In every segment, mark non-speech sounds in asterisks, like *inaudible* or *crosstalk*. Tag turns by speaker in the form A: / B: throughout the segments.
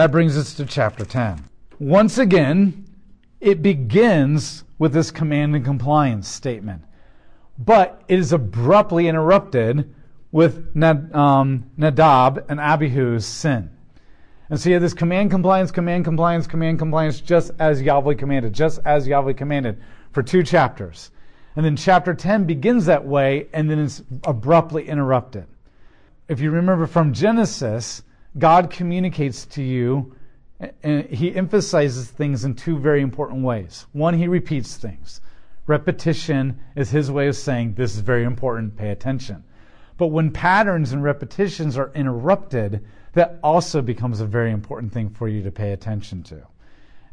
A: That brings us to chapter 10. Once again, it begins with this command and compliance statement, but it is abruptly interrupted with um, Nadab and Abihu's sin. And so you have this command compliance, command compliance, command compliance, just as Yahweh commanded, just as Yahweh commanded for two chapters. And then chapter 10 begins that way and then is abruptly interrupted. If you remember from Genesis, God communicates to you and he emphasizes things in two very important ways. One, he repeats things. Repetition is his way of saying, This is very important, pay attention. But when patterns and repetitions are interrupted, that also becomes a very important thing for you to pay attention to.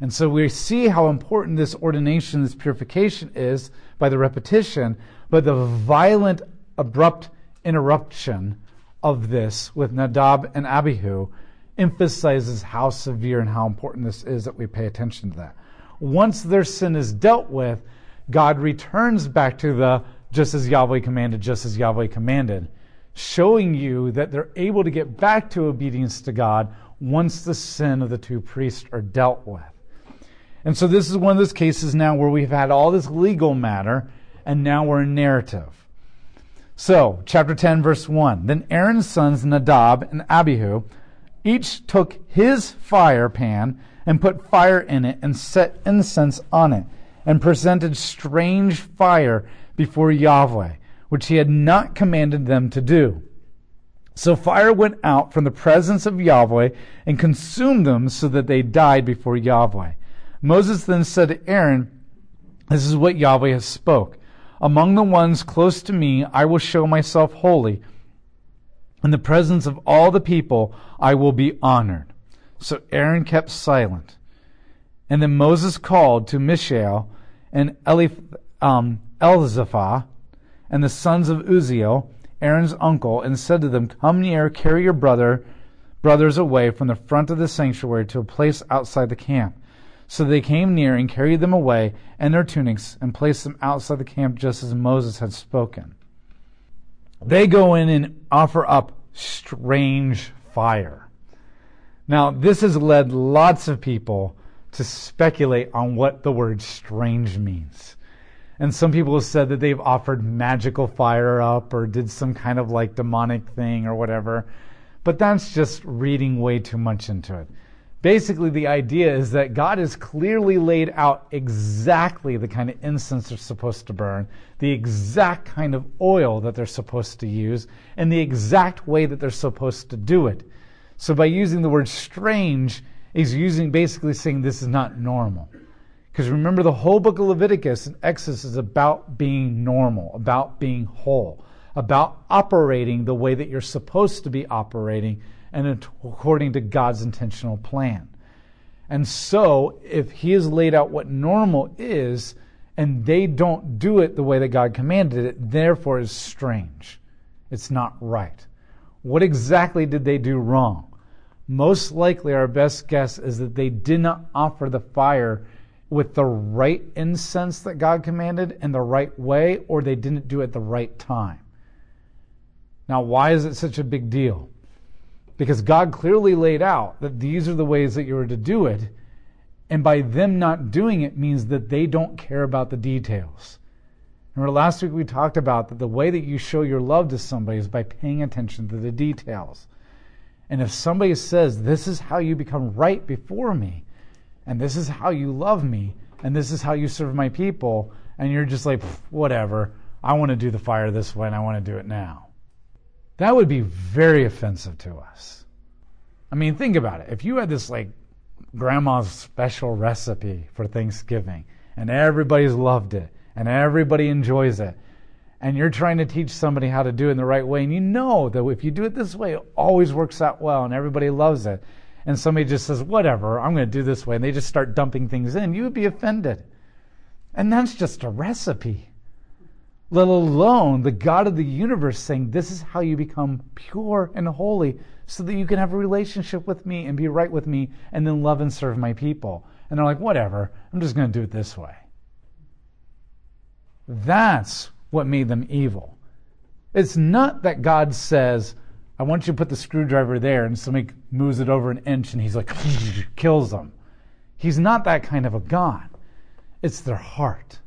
A: And so we see how important this ordination, this purification is by the repetition, but the violent, abrupt interruption of this with Nadab and Abihu emphasizes how severe and how important this is that we pay attention to that. Once their sin is dealt with, God returns back to the just as Yahweh commanded, just as Yahweh commanded showing you that they're able to get back to obedience to God once the sin of the two priests are dealt with. And so this is one of those cases now where we've had all this legal matter and now we're in narrative. So, chapter 10, verse 1. Then Aaron's sons Nadab and Abihu each took his fire pan and put fire in it and set incense on it and presented strange fire before Yahweh which he had not commanded them to do. So fire went out from the presence of Yahweh and consumed them so that they died before Yahweh. Moses then said to Aaron, This is what Yahweh has spoke. Among the ones close to me I will show myself holy. In the presence of all the people I will be honored. So Aaron kept silent. And then Moses called to Mishael and Eliph, um, Elzaphan, and the sons of Uzziel, Aaron's uncle, and said to them, Come near, carry your brother, brothers away from the front of the sanctuary to a place outside the camp. So they came near and carried them away and their tunics and placed them outside the camp just as Moses had spoken. They go in and offer up strange fire. Now, this has led lots of people to speculate on what the word strange means. And some people have said that they've offered magical fire up or did some kind of like demonic thing or whatever. But that's just reading way too much into it. Basically, the idea is that God has clearly laid out exactly the kind of incense they're supposed to burn, the exact kind of oil that they're supposed to use, and the exact way that they're supposed to do it. So by using the word strange, he's using basically saying this is not normal. Because remember, the whole book of Leviticus and Exodus is about being normal, about being whole, about operating the way that you're supposed to be operating and according to God's intentional plan. And so, if He has laid out what normal is, and they don't do it the way that God commanded it, therefore is strange. It's not right. What exactly did they do wrong? Most likely, our best guess is that they did not offer the fire with the right incense that God commanded in the right way, or they didn't do it the right time. Now, why is it such a big deal? Because God clearly laid out that these are the ways that you are to do it, and by them not doing it means that they don't care about the details. Remember, last week we talked about that the way that you show your love to somebody is by paying attention to the details. And if somebody says, This is how you become right before me, and this is how you love me, and this is how you serve my people, and you're just like, whatever, I want to do the fire this way, and I want to do it now. That would be very offensive to us. I mean, think about it. If you had this like grandma's special recipe for Thanksgiving, and everybody's loved it, and everybody enjoys it, and you're trying to teach somebody how to do it in the right way, and you know that if you do it this way, it always works out well, and everybody loves it, and somebody just says, whatever, I'm going to do this way, and they just start dumping things in, you would be offended. And that's just a recipe. Let alone the God of the universe saying, This is how you become pure and holy so that you can have a relationship with me and be right with me and then love and serve my people. And they're like, Whatever, I'm just going to do it this way. That's what made them evil. It's not that God says, I want you to put the screwdriver there, and somebody moves it over an inch, and he's like, *laughs* kills them. He's not that kind of a God. It's their heart.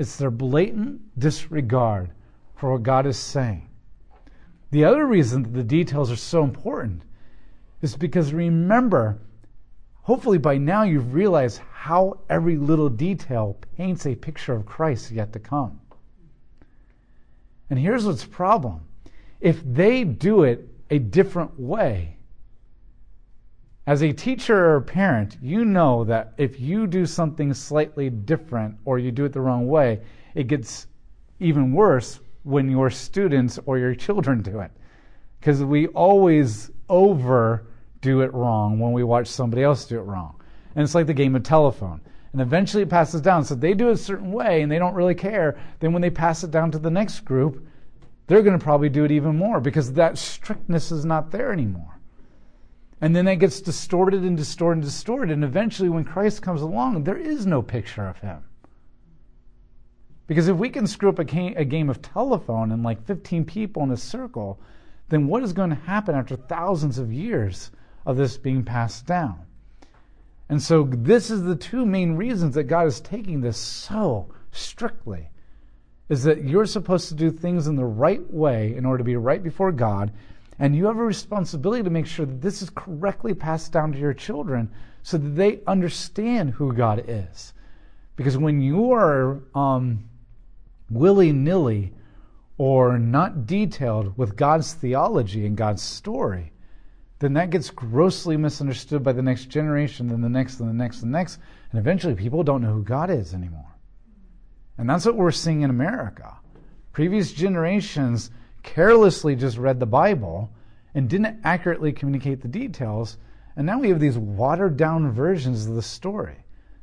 A: It's their blatant disregard for what God is saying. The other reason that the details are so important is because remember, hopefully by now you've realized how every little detail paints a picture of Christ yet to come. And here's what's problem. If they do it a different way, as a teacher or parent, you know that if you do something slightly different or you do it the wrong way, it gets even worse when your students or your children do it. Because we always overdo it wrong when we watch somebody else do it wrong. And it's like the game of telephone. And eventually it passes down. So they do it a certain way and they don't really care. Then when they pass it down to the next group, they're going to probably do it even more because that strictness is not there anymore. And then that gets distorted and distorted and distorted. And eventually, when Christ comes along, there is no picture of him. Because if we can screw up a game, of telephone and like 15 people in a circle, then what is going to happen after thousands of years of this being passed down? And so, this is the two main reasons that God is taking this so strictly is that you're supposed to do things in the right way in order to be right before God and you have a responsibility to make sure that this is correctly passed down to your children so that they understand who God is. Because when you are um, willy nilly or not detailed with God's theology and God's story, then that gets grossly misunderstood by the next generation, then the next, and the next, and the next. And eventually people don't know who God is anymore. And that's what we're seeing in America. Previous generations carelessly just read the Bible and didn't accurately communicate the details. And now we have these watered down versions of the story.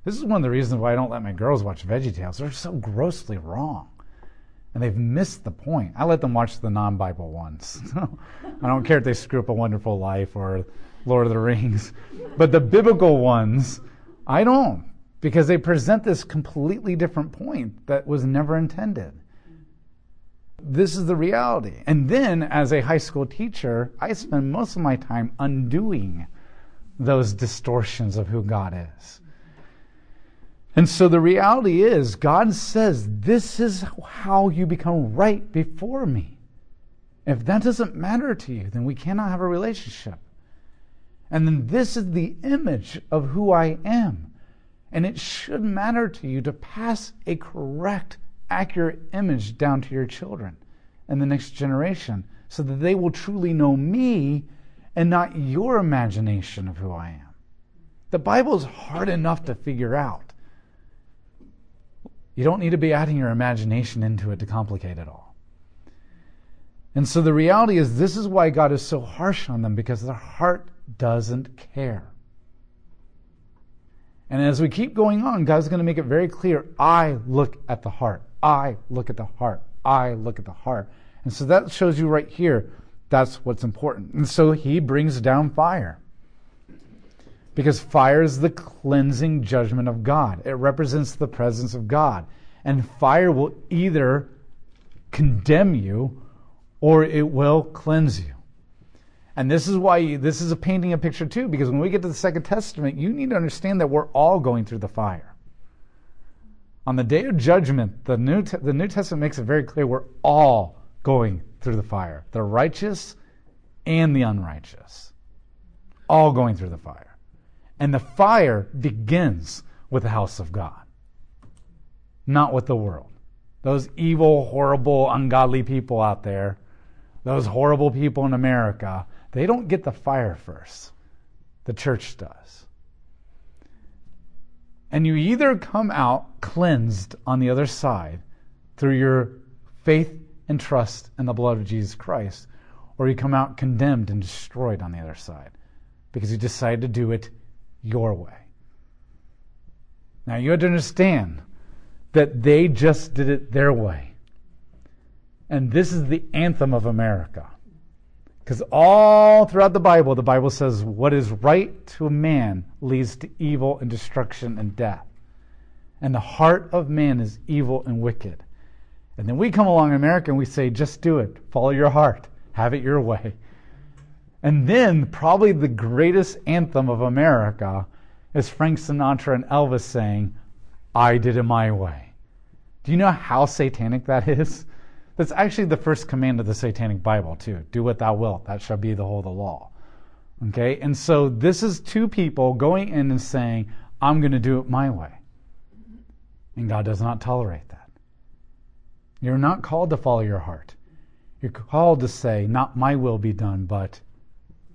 A: This is one of the reasons why I don't let my girls watch Veggie Tales. They're so grossly wrong. And they've missed the point. I let them watch the non Bible ones. *laughs* I don't care if they screw up A Wonderful Life or Lord of the Rings. But the biblical ones, I don't. Because they present this completely different point that was never intended. This is the reality. And then, as a high school teacher, I spend most of my time undoing those distortions of who God is. And so the reality is, God says, This is how you become right before me. If that doesn't matter to you, then we cannot have a relationship. And then this is the image of who I am. And it should matter to you to pass a correct accurate image down to your children and the next generation so that they will truly know me and not your imagination of who I am. The Bible is hard enough to figure out. You don't need to be adding your imagination into it to complicate it all. And so the reality is, this is why God is so harsh on them because their heart doesn't care. And as we keep going on, God's going to make it very clear I look at the heart. I look at the heart. I look at the heart. And so that shows you right here that's what's important. And so he brings down fire. Because fire is the cleansing judgment of God, it represents the presence of God. And fire will either condemn you or it will cleanse you. And this is why this is a painting a picture too, because when we get to the Second Testament, you need to understand that we're all going through the fire. On the day of judgment, the New, the New Testament makes it very clear we're all going through the fire the righteous and the unrighteous. All going through the fire. And the fire begins with the house of God, not with the world. Those evil, horrible, ungodly people out there, those horrible people in America, they don't get the fire first. The church does. And you either come out cleansed on the other side through your faith and trust in the blood of Jesus Christ, or you come out condemned and destroyed on the other side because you decided to do it your way. Now you have to understand that they just did it their way. And this is the anthem of America. Because all throughout the Bible, the Bible says what is right to a man leads to evil and destruction and death. And the heart of man is evil and wicked. And then we come along in America and we say, just do it. Follow your heart. Have it your way. And then, probably the greatest anthem of America is Frank Sinatra and Elvis saying, I did it my way. Do you know how satanic that is? That's actually the first command of the satanic Bible, too. Do what thou wilt, that shall be the whole of the law. Okay? And so this is two people going in and saying, I'm going to do it my way. And God does not tolerate that. You're not called to follow your heart. You're called to say, Not my will be done, but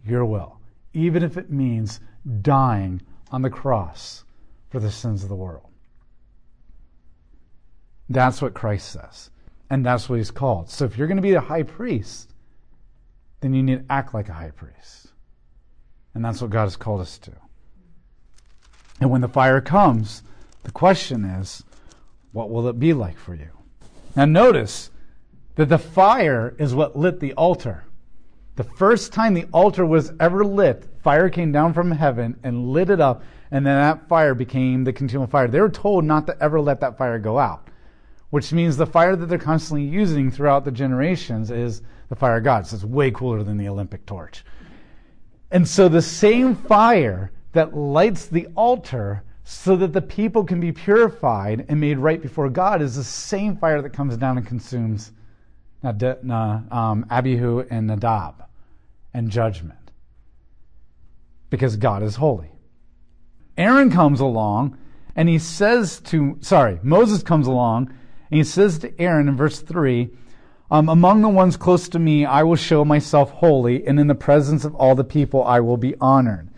A: your will. Even if it means dying on the cross for the sins of the world. That's what Christ says. And that's what he's called. So if you're going to be a high priest, then you need to act like a high priest. And that's what God has called us to. And when the fire comes, the question is, what will it be like for you? Now notice that the fire is what lit the altar. The first time the altar was ever lit, fire came down from heaven and lit it up, and then that fire became the continual fire. They were told not to ever let that fire go out, which means the fire that they're constantly using throughout the generations is the fire of God. So it's way cooler than the Olympic torch. And so the same fire that lights the altar so that the people can be purified and made right before God is the same fire that comes down and consumes um, Abihu and Nadab and judgment because God is holy. Aaron comes along and he says to, sorry, Moses comes along and he says to Aaron in verse 3, um, Among the ones close to me, I will show myself holy, and in the presence of all the people, I will be honored.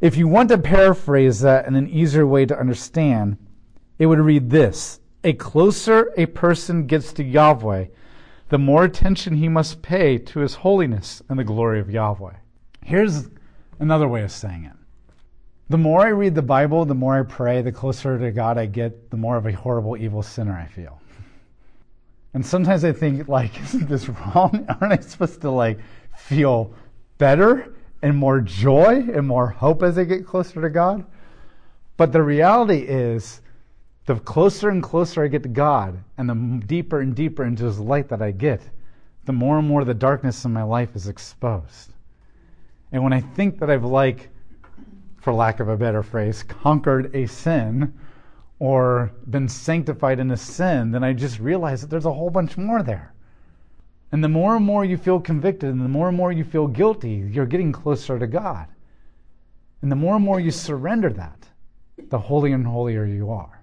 A: If you want to paraphrase that in an easier way to understand, it would read this A closer a person gets to Yahweh, the more attention he must pay to his holiness and the glory of Yahweh. Here's another way of saying it. The more I read the Bible, the more I pray, the closer to God I get, the more of a horrible, evil sinner I feel. And sometimes I think, like, *laughs* isn't this wrong? *laughs* Aren't I supposed to, like, feel better? and more joy and more hope as I get closer to God. But the reality is, the closer and closer I get to God, and the deeper and deeper into His light that I get, the more and more the darkness in my life is exposed. And when I think that I've, like, for lack of a better phrase, conquered a sin or been sanctified in a sin, then I just realize that there's a whole bunch more there. And the more and more you feel convicted and the more and more you feel guilty, you're getting closer to God. And the more and more you surrender that, the holier and holier you are.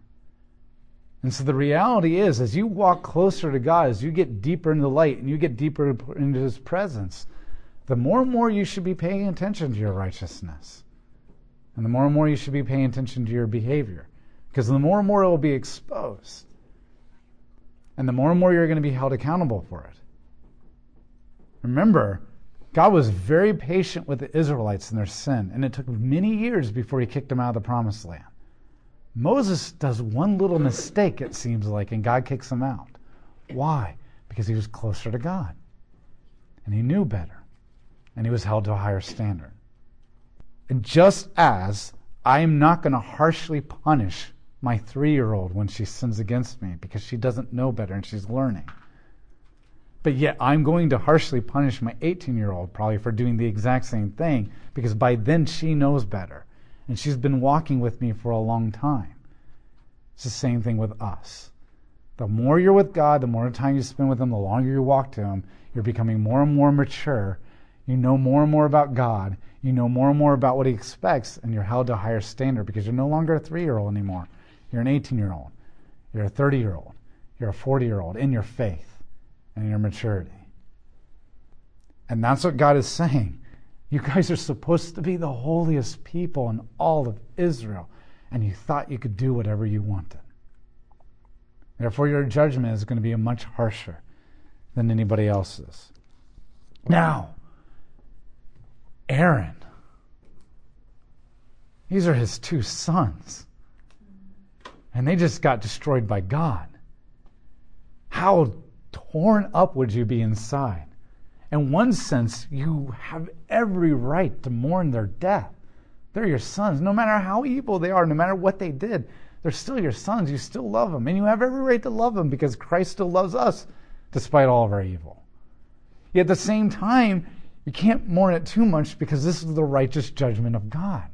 A: And so the reality is, as you walk closer to God, as you get deeper into the light and you get deeper into His presence, the more and more you should be paying attention to your righteousness. And the more and more you should be paying attention to your behavior. Because the more and more it will be exposed. And the more and more you're going to be held accountable for it. Remember, God was very patient with the Israelites in their sin, and it took many years before he kicked them out of the promised land. Moses does one little mistake, it seems like, and God kicks him out. Why? Because he was closer to God, and he knew better, and he was held to a higher standard. And just as I am not going to harshly punish my three year old when she sins against me because she doesn't know better and she's learning but yet I'm going to harshly punish my 18 year old probably for doing the exact same thing because by then she knows better. And she's been walking with me for a long time. It's the same thing with us. The more you're with God, the more time you spend with Him, the longer you walk to Him, you're becoming more and more mature. You know more and more about God. You know more and more about what He expects, and you're held to a higher standard because you're no longer a three year old anymore. You're an 18 year old. You're a 30 year old. You're a 40 year old in your faith and your maturity. And that's what God is saying. You guys are supposed to be the holiest people in all of Israel, and you thought you could do whatever you wanted. Therefore, your judgment is going to be much harsher than anybody else's. Now, Aaron, these are his two sons, and they just got destroyed by God. How torn up would you be inside? In one sense, you have every right to mourn their death. They're your sons. No matter how evil they are, no matter what they did, they're still your sons. You still love them. And you have every right to love them because Christ still loves us despite all of our evil. Yet at the same time, You can't mourn it too much because this is the righteous judgment of God.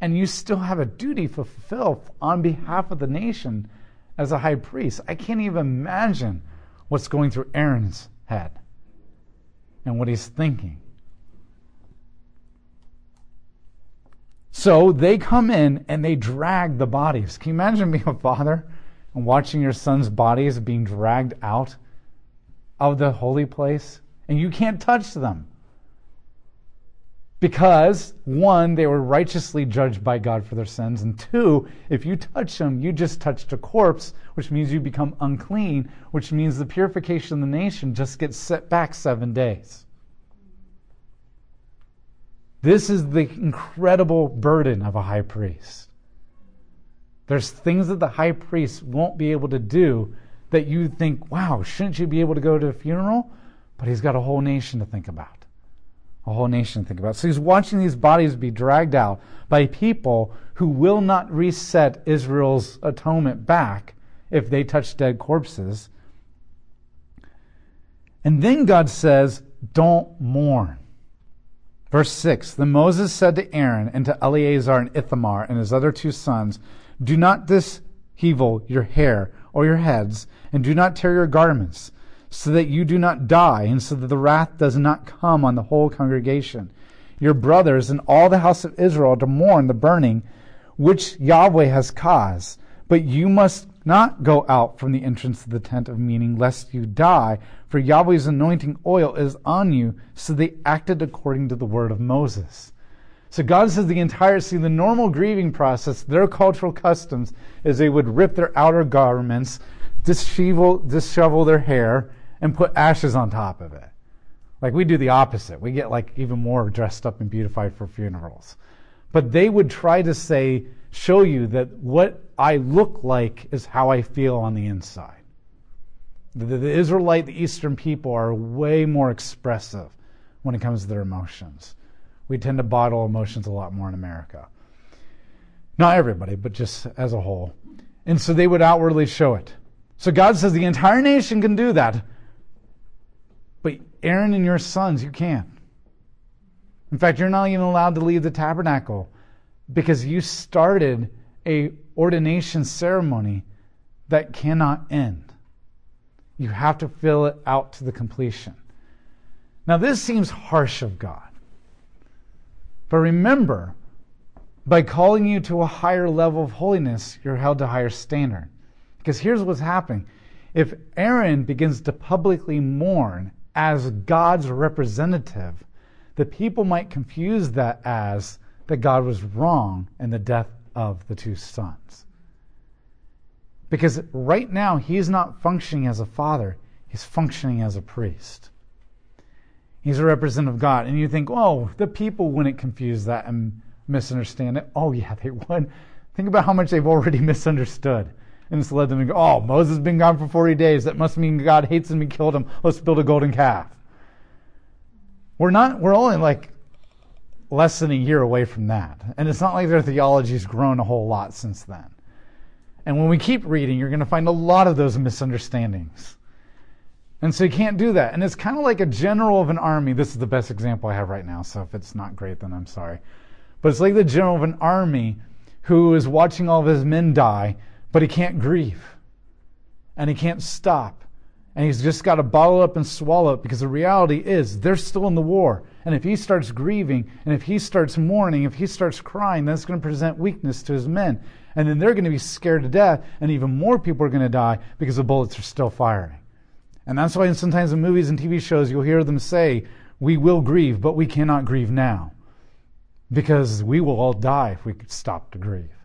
A: And you still have a duty to fulfill on behalf of the nation as a high priest. I can't even imagine what's going through Aaron's head and what he's thinking. So they come in and they drag the bodies. Can you imagine being a father and watching your son's bodies being dragged out of the holy place? And you can't touch them. Because, one, they were righteously judged by God for their sins. And two, if you touch them, you just touched a corpse, which means you become unclean, which means the purification of the nation just gets set back seven days. This is the incredible burden of a high priest. There's things that the high priest won't be able to do that you think, wow, shouldn't you be able to go to a funeral? But he's got a whole nation to think about. A whole nation to think about. So he's watching these bodies be dragged out by people who will not reset Israel's atonement back if they touch dead corpses. And then God says, don't mourn. Verse 6 Then Moses said to Aaron and to Eleazar and Ithamar and his other two sons, Do not dishevel your hair or your heads, and do not tear your garments, so that you do not die, and so that the wrath does not come on the whole congregation. Your brothers and all the house of Israel to mourn the burning which Yahweh has caused. But you must not go out from the entrance of the tent of meeting, lest you die, for Yahweh's anointing oil is on you. So they acted according to the word of Moses. So God says the entire, see, the normal grieving process, their cultural customs, is they would rip their outer garments, dishevel, dishevel their hair, and put ashes on top of it. Like we do the opposite. We get like even more dressed up and beautified for funerals. But they would try to say, show you that what I look like is how I feel on the inside. The, the Israelite, the Eastern people are way more expressive when it comes to their emotions. We tend to bottle emotions a lot more in America. Not everybody, but just as a whole. And so they would outwardly show it. So God says the entire nation can do that, Aaron and your sons, you can't. In fact, you're not even allowed to leave the tabernacle because you started a ordination ceremony that cannot end. You have to fill it out to the completion. Now, this seems harsh of God. But remember, by calling you to a higher level of holiness, you're held to a higher standard. Because here's what's happening. If Aaron begins to publicly mourn as God's representative, the people might confuse that as that God was wrong in the death of the two sons. Because right now, he's not functioning as a father, he's functioning as a priest. He's a representative of God. And you think, oh, the people wouldn't confuse that and misunderstand it. Oh, yeah, they would. Think about how much they've already *laughs* misunderstood. And it's led them to go, oh, Moses has been gone for 40 days. That must mean God hates him and killed him. Let's build a golden calf. We're not, we're only like less than a year away from that. And it's not like their theology's grown a whole lot since then. And when we keep reading, you're going to find a lot of those misunderstandings. And so you can't do that. And it's kind of like a general of an army. This is the best example I have right now, so if it's not great, then I'm sorry. But it's like the general of an army who is watching all of his men die, but he can't grieve. And he can't stop. And he's just got to bottle up and swallow it because the reality is they're still in the war. And if he starts grieving, and if he starts mourning, if he starts crying, that's going to present weakness to his men. And then they're going to be scared to death, and even more people are going to die because the bullets are still firing. And that's why sometimes in movies and TV shows you'll hear them say, We will grieve, but we cannot grieve now. Because we will all die if we stop to grieve.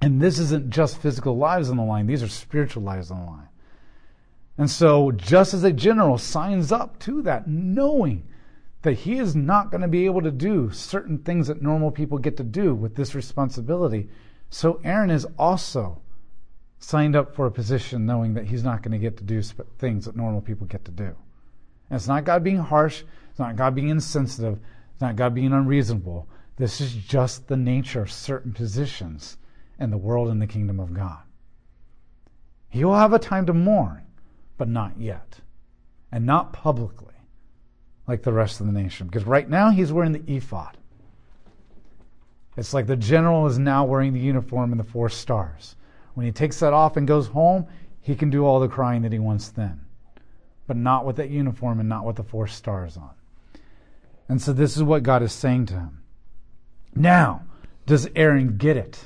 A: And this isn't just physical lives on the line, these are spiritual lives on the line. And so, just as a general signs up to that, knowing that he is not going to be able to do certain things that normal people get to do with this responsibility, so Aaron is also signed up for a position knowing that he's not going to get to do things that normal people get to do. And it's not God being harsh, it's not God being insensitive, it's not God being unreasonable. This is just the nature of certain positions in the world and the kingdom of God. He will have a time to mourn, but not yet, and not publicly. like the rest of the nation. Because right now he's wearing the ephod. It's like the general is now wearing the uniform and the four stars. When he takes that off and goes home, he can do all the crying that he wants then, but not with that uniform and not with the four stars on. And so this is what God is saying to him. Now, does Aaron get it?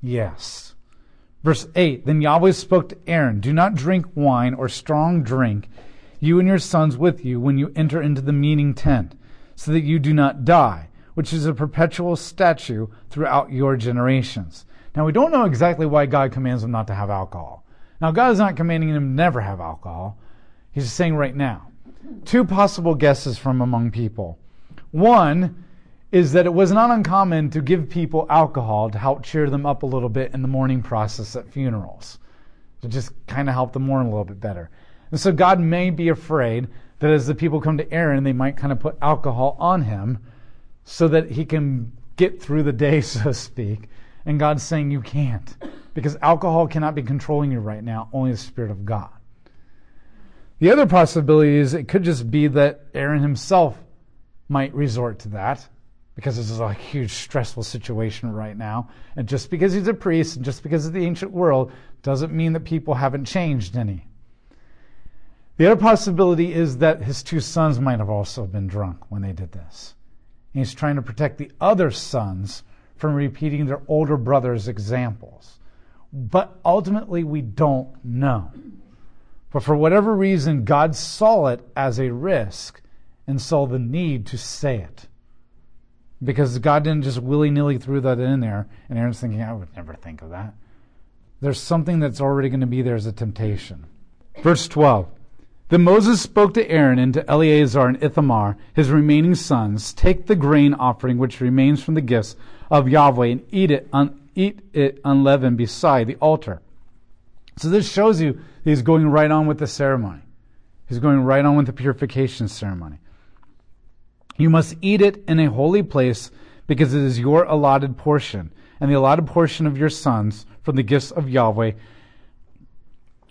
A: Yes. Verse 8 Then Yahweh spoke to Aaron Do not drink wine or strong drink, you and your sons with you, when you enter into the meeting tent, so that you do not die, which is a perpetual statute throughout your generations. Now, we don't know exactly why God commands them not to have alcohol. Now, God is not commanding them never have alcohol. He's saying right now. Two possible guesses from among people. One is that it was not uncommon to give people alcohol to help cheer them up a little bit in the mourning process at funerals, to just kind of help them mourn a little bit better. And so God may be afraid that as the people come to Aaron, they might kind of put alcohol on him so that he can get through the day, *laughs* so to speak. And God's saying, You can't, because alcohol cannot be controlling you right now, only the Spirit of God. The other possibility is it could just be that Aaron himself might resort to that because this is a huge stressful situation right now. And just because he's a priest and just because of the ancient world doesn't mean that people haven't changed any. The other possibility is that his two sons might have also been drunk when they did this. And he's trying to protect the other sons from repeating their older brother's examples. But ultimately, we don't know. But for whatever reason, God saw it as a risk and saw the need to say it. Because God didn't just willy nilly throw that in there, and Aaron's thinking, I would never think of that. There's something that's already going to be there as a temptation. Verse 12 Then Moses spoke to Aaron and to Eleazar and Ithamar, his remaining sons, Take the grain offering which remains from the gifts of Yahweh and eat it, un- eat it unleavened beside the altar. So this shows you he's going right on with the ceremony. He's going right on with the purification ceremony. You must eat it in a holy place because it is your allotted portion and the allotted portion of your sons from the gifts of Yahweh.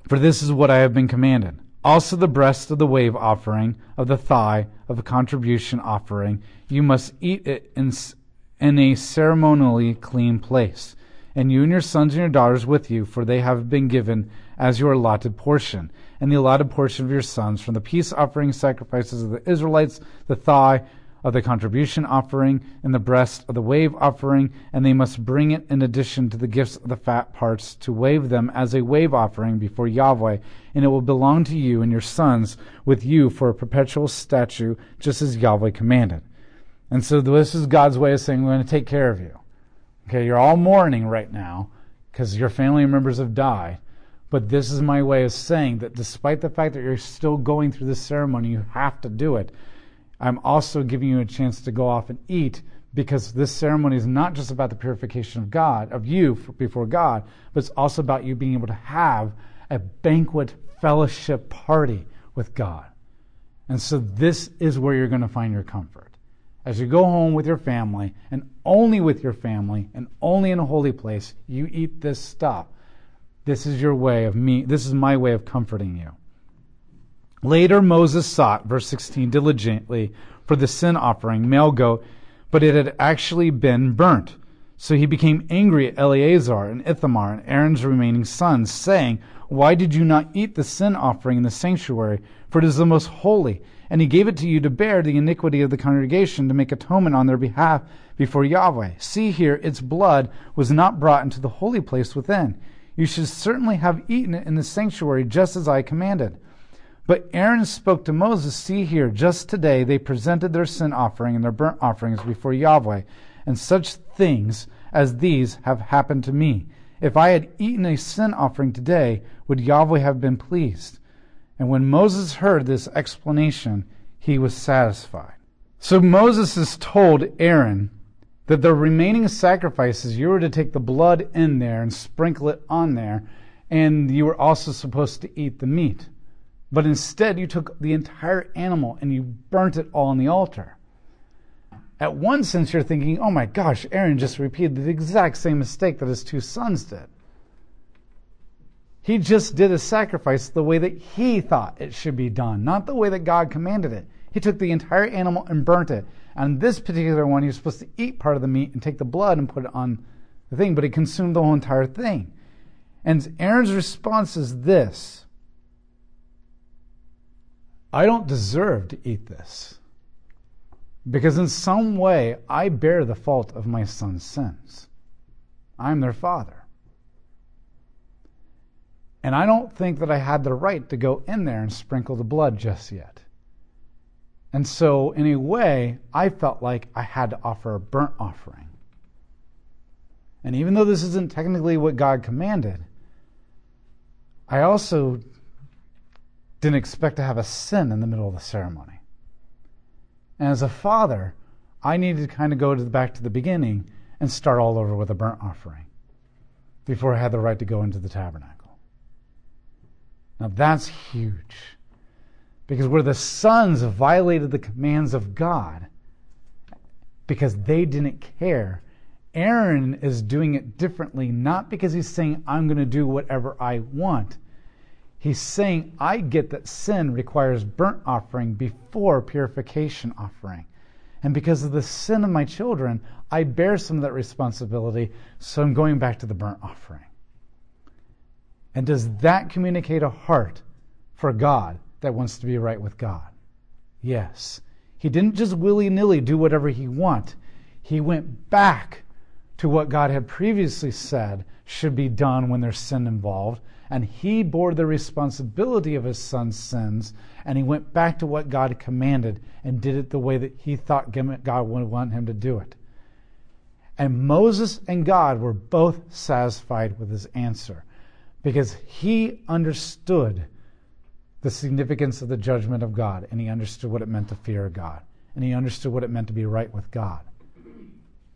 A: For this is what I have been commanded. Also, the breast of the wave offering, of the thigh, of the contribution offering, you must eat it in, in a ceremonially clean place. And you and your sons and your daughters with you, for they have been given as your allotted portion. And the allotted portion of your sons from the peace offering sacrifices of the Israelites, the thigh, of the contribution offering and the breast of the wave offering, and they must bring it in addition to the gifts of the fat parts to wave them as a wave offering before Yahweh, and it will belong to you and your sons with you for a perpetual statute, just as Yahweh commanded. And so this is God's way of saying, We're going to take care of you. Okay, you're all mourning right now because your family members have died. But this is my way of saying that despite the fact that you're still going through this ceremony, you have to do it I'm also giving you a chance to go off and eat because this ceremony is not just about the purification of God, of you before God, but it's also about you being able to have a banquet fellowship party with God. And so this is where you're going to find your comfort. As you go home with your family, and only with your family, and only in a holy place, you eat this stuff. This is your way of me, this is my way of comforting you. Later Moses sought, verse 16, diligently for the sin offering, male goat, but it had actually been burnt. So he became angry at Eleazar and Ithamar and Aaron's remaining sons, saying, Why did you not eat the sin offering in the sanctuary? For it is the most holy. And he gave it to you to bear the iniquity of the congregation, to make atonement on their behalf before Yahweh. See here, its blood was not brought into the holy place within. You should certainly have eaten it in the sanctuary, just as I commanded. But Aaron spoke to Moses, See here, just today they presented their sin offering and their burnt offerings before Yahweh, and such things as these have happened to me. If I had eaten a sin offering today, would Yahweh have been pleased? And when Moses heard this explanation, he was satisfied. So Moses has told Aaron that the remaining sacrifices, you were to take the blood in there and sprinkle it on there, and you were also supposed to eat the meat. But instead, you took the entire animal and you burnt it all on the altar. At one sense, you're thinking, oh my gosh, Aaron just repeated the exact same mistake that his two sons did. He just did a sacrifice the way that he thought it should be done, not the way that God commanded it. He took the entire animal and burnt it. On this particular one, he was supposed to eat part of the meat and take the blood and put it on the thing, but he consumed the whole entire thing. And Aaron's response is this I don't deserve to eat this. Because in some way, I bear the fault of my son's sins. I'm their father. And I don't think that I had the right to go in there and sprinkle the blood just yet. And so, in a way, I felt like I had to offer a burnt offering. And even though this isn't technically what God commanded, I also didn't expect to have a sin in the middle of the ceremony. And as a father, I needed to kind of go to the, back to the beginning and start all over with a burnt offering before I had the right to go into the tabernacle. Now that's huge. Because where the sons violated the commands of God because they didn't care, Aaron is doing it differently, not because he's saying, I'm going to do whatever I want. He's saying, I get that sin requires burnt offering before purification offering. And because of the sin of my children, I bear some of that responsibility, so I'm going back to the burnt offering. And does that communicate a heart for God that wants to be right with God? Yes. He didn't just willy nilly do whatever he want. He went back to what God had previously said should be done when there's sin involved. And he bore the responsibility of his son's sins, and he went back to what God commanded and did it the way that he thought God would want him to do it. And Moses and God were both satisfied with his answer because he understood the significance of the judgment of God, and he understood what it meant to fear God, and he understood what it meant to be right with God.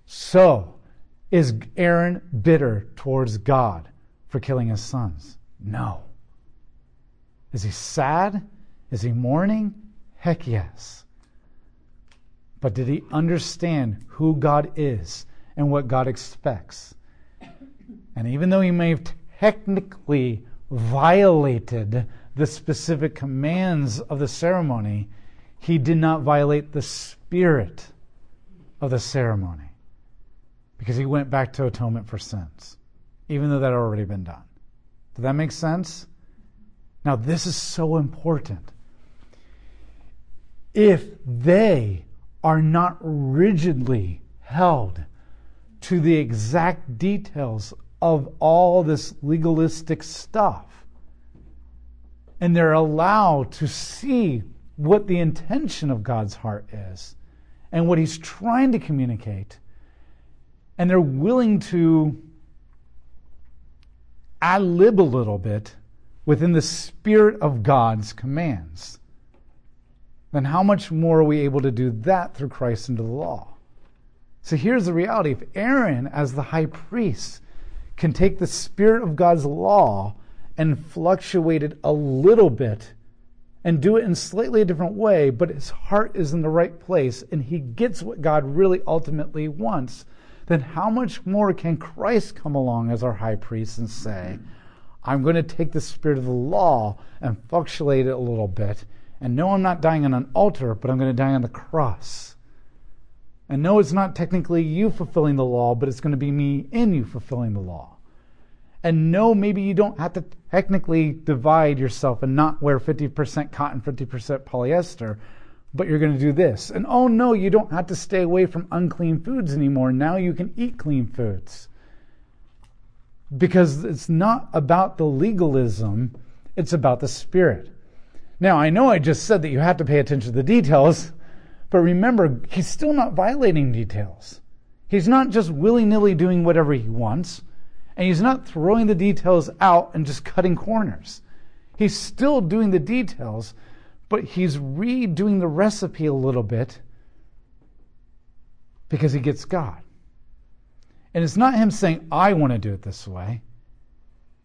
A: So, is Aaron bitter towards God for killing his sons? No. Is he sad? Is he mourning? Heck yes. But did he understand who God is and what God expects? And even though he may have technically violated the specific commands of the ceremony, he did not violate the spirit of the ceremony because he went back to atonement for sins, even though that had already been done. Does that make sense? Now, this is so important. If they are not rigidly held to the exact details of all this legalistic stuff, and they're allowed to see what the intention of God's heart is and what He's trying to communicate, and they're willing to ad lib a little bit within the spirit of God's commands, then how much more are we able to do that through Christ into the law? So here's the reality if Aaron, as the high priest, can take the spirit of God's law and fluctuate it a little bit and do it in slightly a different way, but his heart is in the right place and he gets what God really ultimately wants, then how much more can Christ come along as our high priest and say, I'm going to take the spirit of the law and fluctuate it a little bit. And no, I'm not dying on an altar, but I'm going to die on the cross. And no, it's not technically you fulfilling the law, but it's going to be me in you fulfilling the law. And no, maybe you don't have to technically divide yourself and not wear 50% cotton, 50% polyester, but you're going to do this. And oh no, you don't have to stay away from unclean foods anymore. Now you can eat clean foods. Because it's not about the legalism, it's about the spirit. Now, I know I just said that you have to pay attention to the details, but remember, he's still not violating details. He's not just willy nilly doing whatever he wants, and he's not throwing the details out and just cutting corners. He's still doing the details, but he's redoing the recipe a little bit because he gets God. And it's not him saying, I want to do it this way.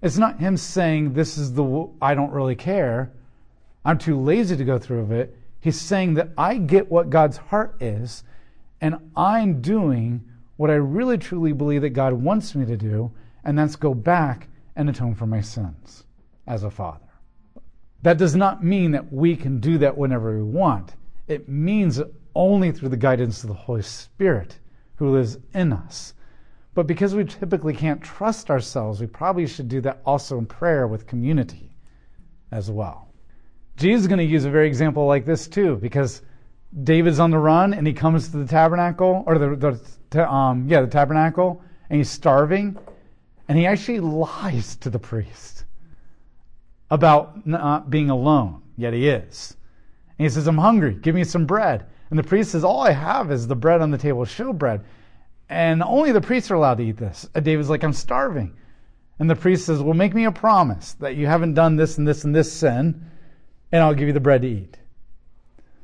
A: It's not him saying, This is the, I don't really care. I'm too lazy to go through it. He's saying that I get what God's heart is, and I'm doing what I really truly believe that God wants me to do, and that's go back and atone for my sins as a father. That does not mean that we can do that whenever we want. It means only through the guidance of the Holy Spirit who lives in us. But because we typically can't trust ourselves, we probably should do that also in prayer with community as well. Jesus is going to use a very example like this too, because David's on the run and he comes to the tabernacle, or the, the um, yeah, the tabernacle, and he's starving, and he actually lies to the priest about not being alone, yet he is. And he says, I'm hungry, give me some bread. And the priest says, All I have is the bread on the table, showbread. And only the priests are allowed to eat this. And David's like, I'm starving. And the priest says, Well, make me a promise that you haven't done this and this and this sin, and I'll give you the bread to eat.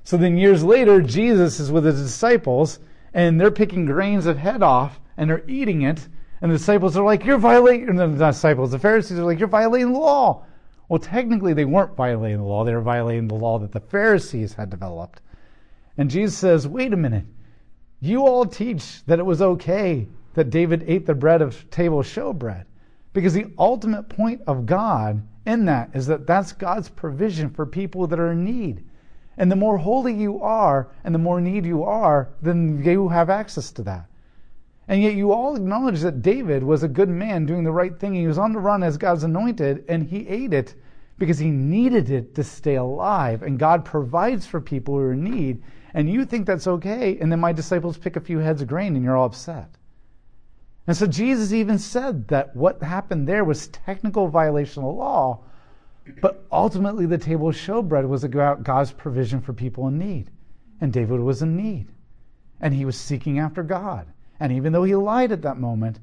A: So then years later, Jesus is with his disciples, and they're picking grains of head off, and they're eating it. And the disciples are like, You're violating, the disciples, the Pharisees are like, You're violating the law. Well, technically, they weren't violating the law, they were violating the law that the Pharisees had developed. And Jesus says, Wait a minute. You all teach that it was okay that David ate the bread of table showbread. Because the ultimate point of God in that is that that's God's provision for people that are in need. And the more holy you are and the more need you are, then you have access to that. And yet you all acknowledge that David was a good man doing the right thing. He was on the run as God's anointed, and he ate it because he needed it to stay alive. And God provides for people who are in need. And you think that's okay, and then my disciples pick a few heads of grain and you're all upset. And so Jesus even said that what happened there was technical violation of the law, but ultimately the table of showbread was about God's provision for people in need. And David was in need. And he was seeking after God. And even though he lied at that moment,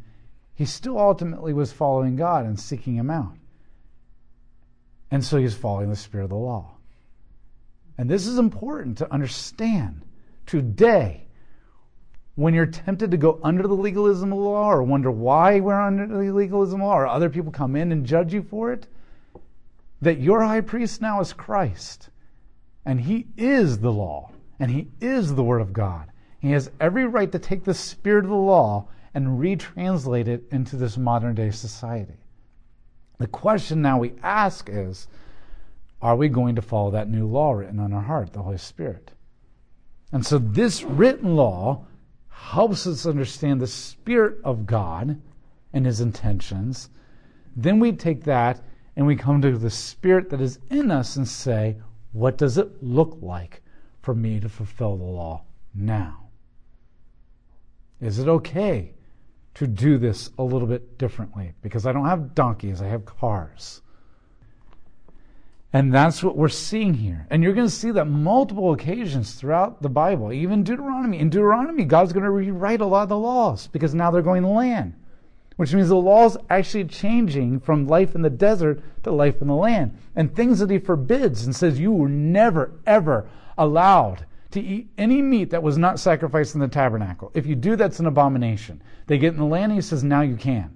A: he still ultimately was following God and seeking him out. And so he's following the spirit of the law. And this is important to understand. Today, when you're tempted to go under the legalism of the law or wonder why we're under the legalism of the law or other people come in and judge you for it, that your high priest now is Christ. And he is the law. And he is the Word of God. He has every right to take the spirit of the law and retranslate it into this modern day society. The question now we ask is are we going to follow that new law written on our heart, the Holy Spirit? And so this written law helps us understand the Spirit of God and His intentions. Then we take that and we come to the Spirit that is in us and say, what does it look like for me to fulfill the law now? Is it okay to do this a little bit differently? Because I don't have donkeys, I have cars. And that's what we're seeing here. And you're going to see that multiple occasions throughout the Bible, even Deuteronomy. In Deuteronomy, God's going to rewrite a lot of the laws because now they're going to land, which means the law's actually changing from life in the desert to life in the land. And things that he forbids and says you were never, ever allowed to eat any meat that was not sacrificed in the tabernacle. If you do, that's an abomination. They get in the land, and he says, now you can.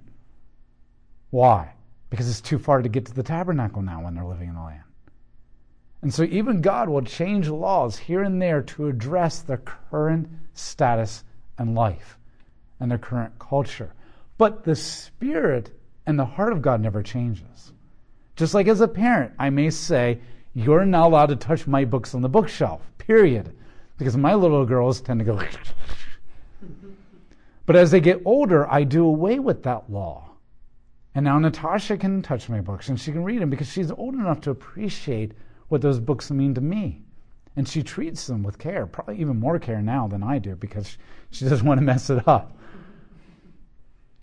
A: Why? Because it's too far to get to the tabernacle now when they're living in the land. And so even God will change laws here and there to address their current status and life and their current culture. But the spirit and the heart of God never changes. Just like as a parent, I may say, You're not allowed to touch my books on the bookshelf, period. Because my little girls tend to go. *laughs* but as they get older, I do away with that law. And now Natasha can touch my books and she can read them because she's old enough to appreciate what those books mean to me. And she treats them with care, probably even more care now than I do because she doesn't want to mess it up.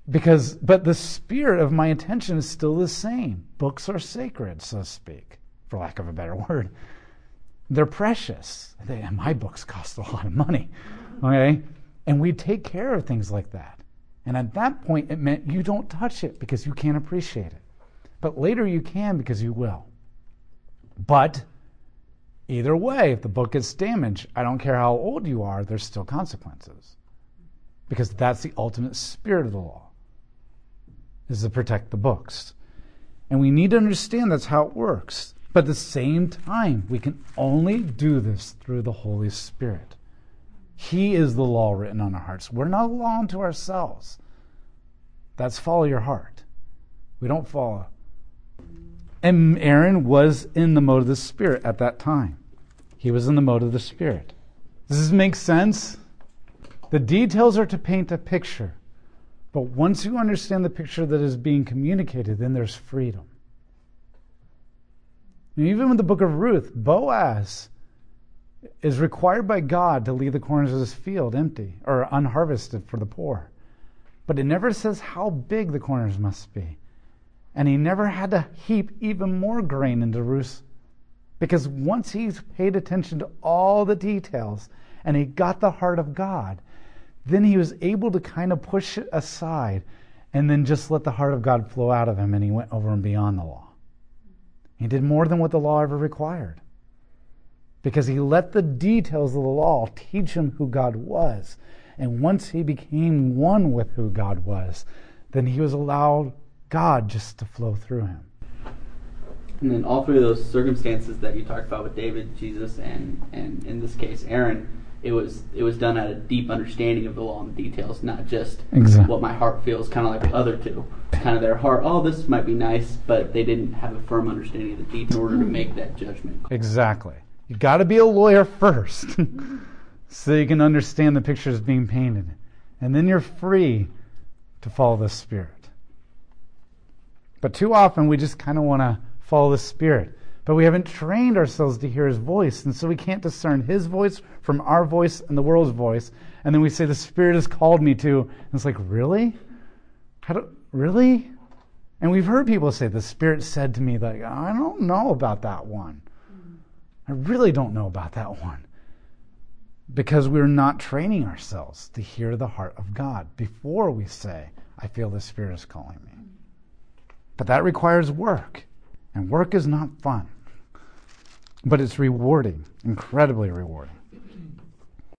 A: Because, but the spirit of my intention is still the same. Books are sacred, so to speak, for lack of a better *laughs* word. They're precious. They, my books cost a lot of money. Okay? And we take care of things like that. And at that point, it meant you don't touch it because you can't appreciate it. But later you can because you will. But either way, if the book gets damaged, I don't care how old you are, there's still consequences. Because that's the ultimate spirit of the law, is to protect the books. And we need to understand that's how it works. But at the same time, we can only do this through the Holy Spirit. He is the law written on our hearts. We're not law unto ourselves. That's follow your heart. We don't follow and Aaron was in the mode of the Spirit at that time. he was in the mode of the Spirit. Does this make sense? The details are to paint a picture. But once you understand the picture that is being communicated, then there's freedom. And even with the book of Ruth, Boaz is required by God to leave the corners of his field empty or unharvested for the poor. But it never says how big the corners must be. And he never had to heap even more grain into Ruth because once he's paid attention to all the details and he got the heart of God, then he was able to kind of push it aside and then just let the heart of God flow out of him and he went over and beyond the law. He did more than what the law ever required because he let the details of the law teach him who God was. And once he became one with who God was, then he was allowed God just to flow through him.
B: And then all three of those circumstances that you talked about with David, Jesus, and and in this case Aaron, it was it was done at a deep understanding of the law and the details, not just
A: exactly.
B: what my heart feels, kind of like the other two. Kind of their heart, oh, this might be nice, but they didn't have a firm understanding of the details in order to make that judgment.
A: Exactly. You got to be a lawyer first, *laughs* so you can understand the pictures being painted, and then you're free to follow the Spirit. But too often we just kind of want to follow the Spirit. But we haven't trained ourselves to hear His voice, and so we can't discern His voice from our voice and the world's voice. And then we say, The Spirit has called me to. And it's like, Really? How do, really? And we've heard people say, The Spirit said to me, like, I don't know about that one. I really don't know about that one. Because we're not training ourselves to hear the heart of God before we say, I feel the Spirit is calling me. But that requires work. And work is not fun, but it's rewarding, incredibly rewarding.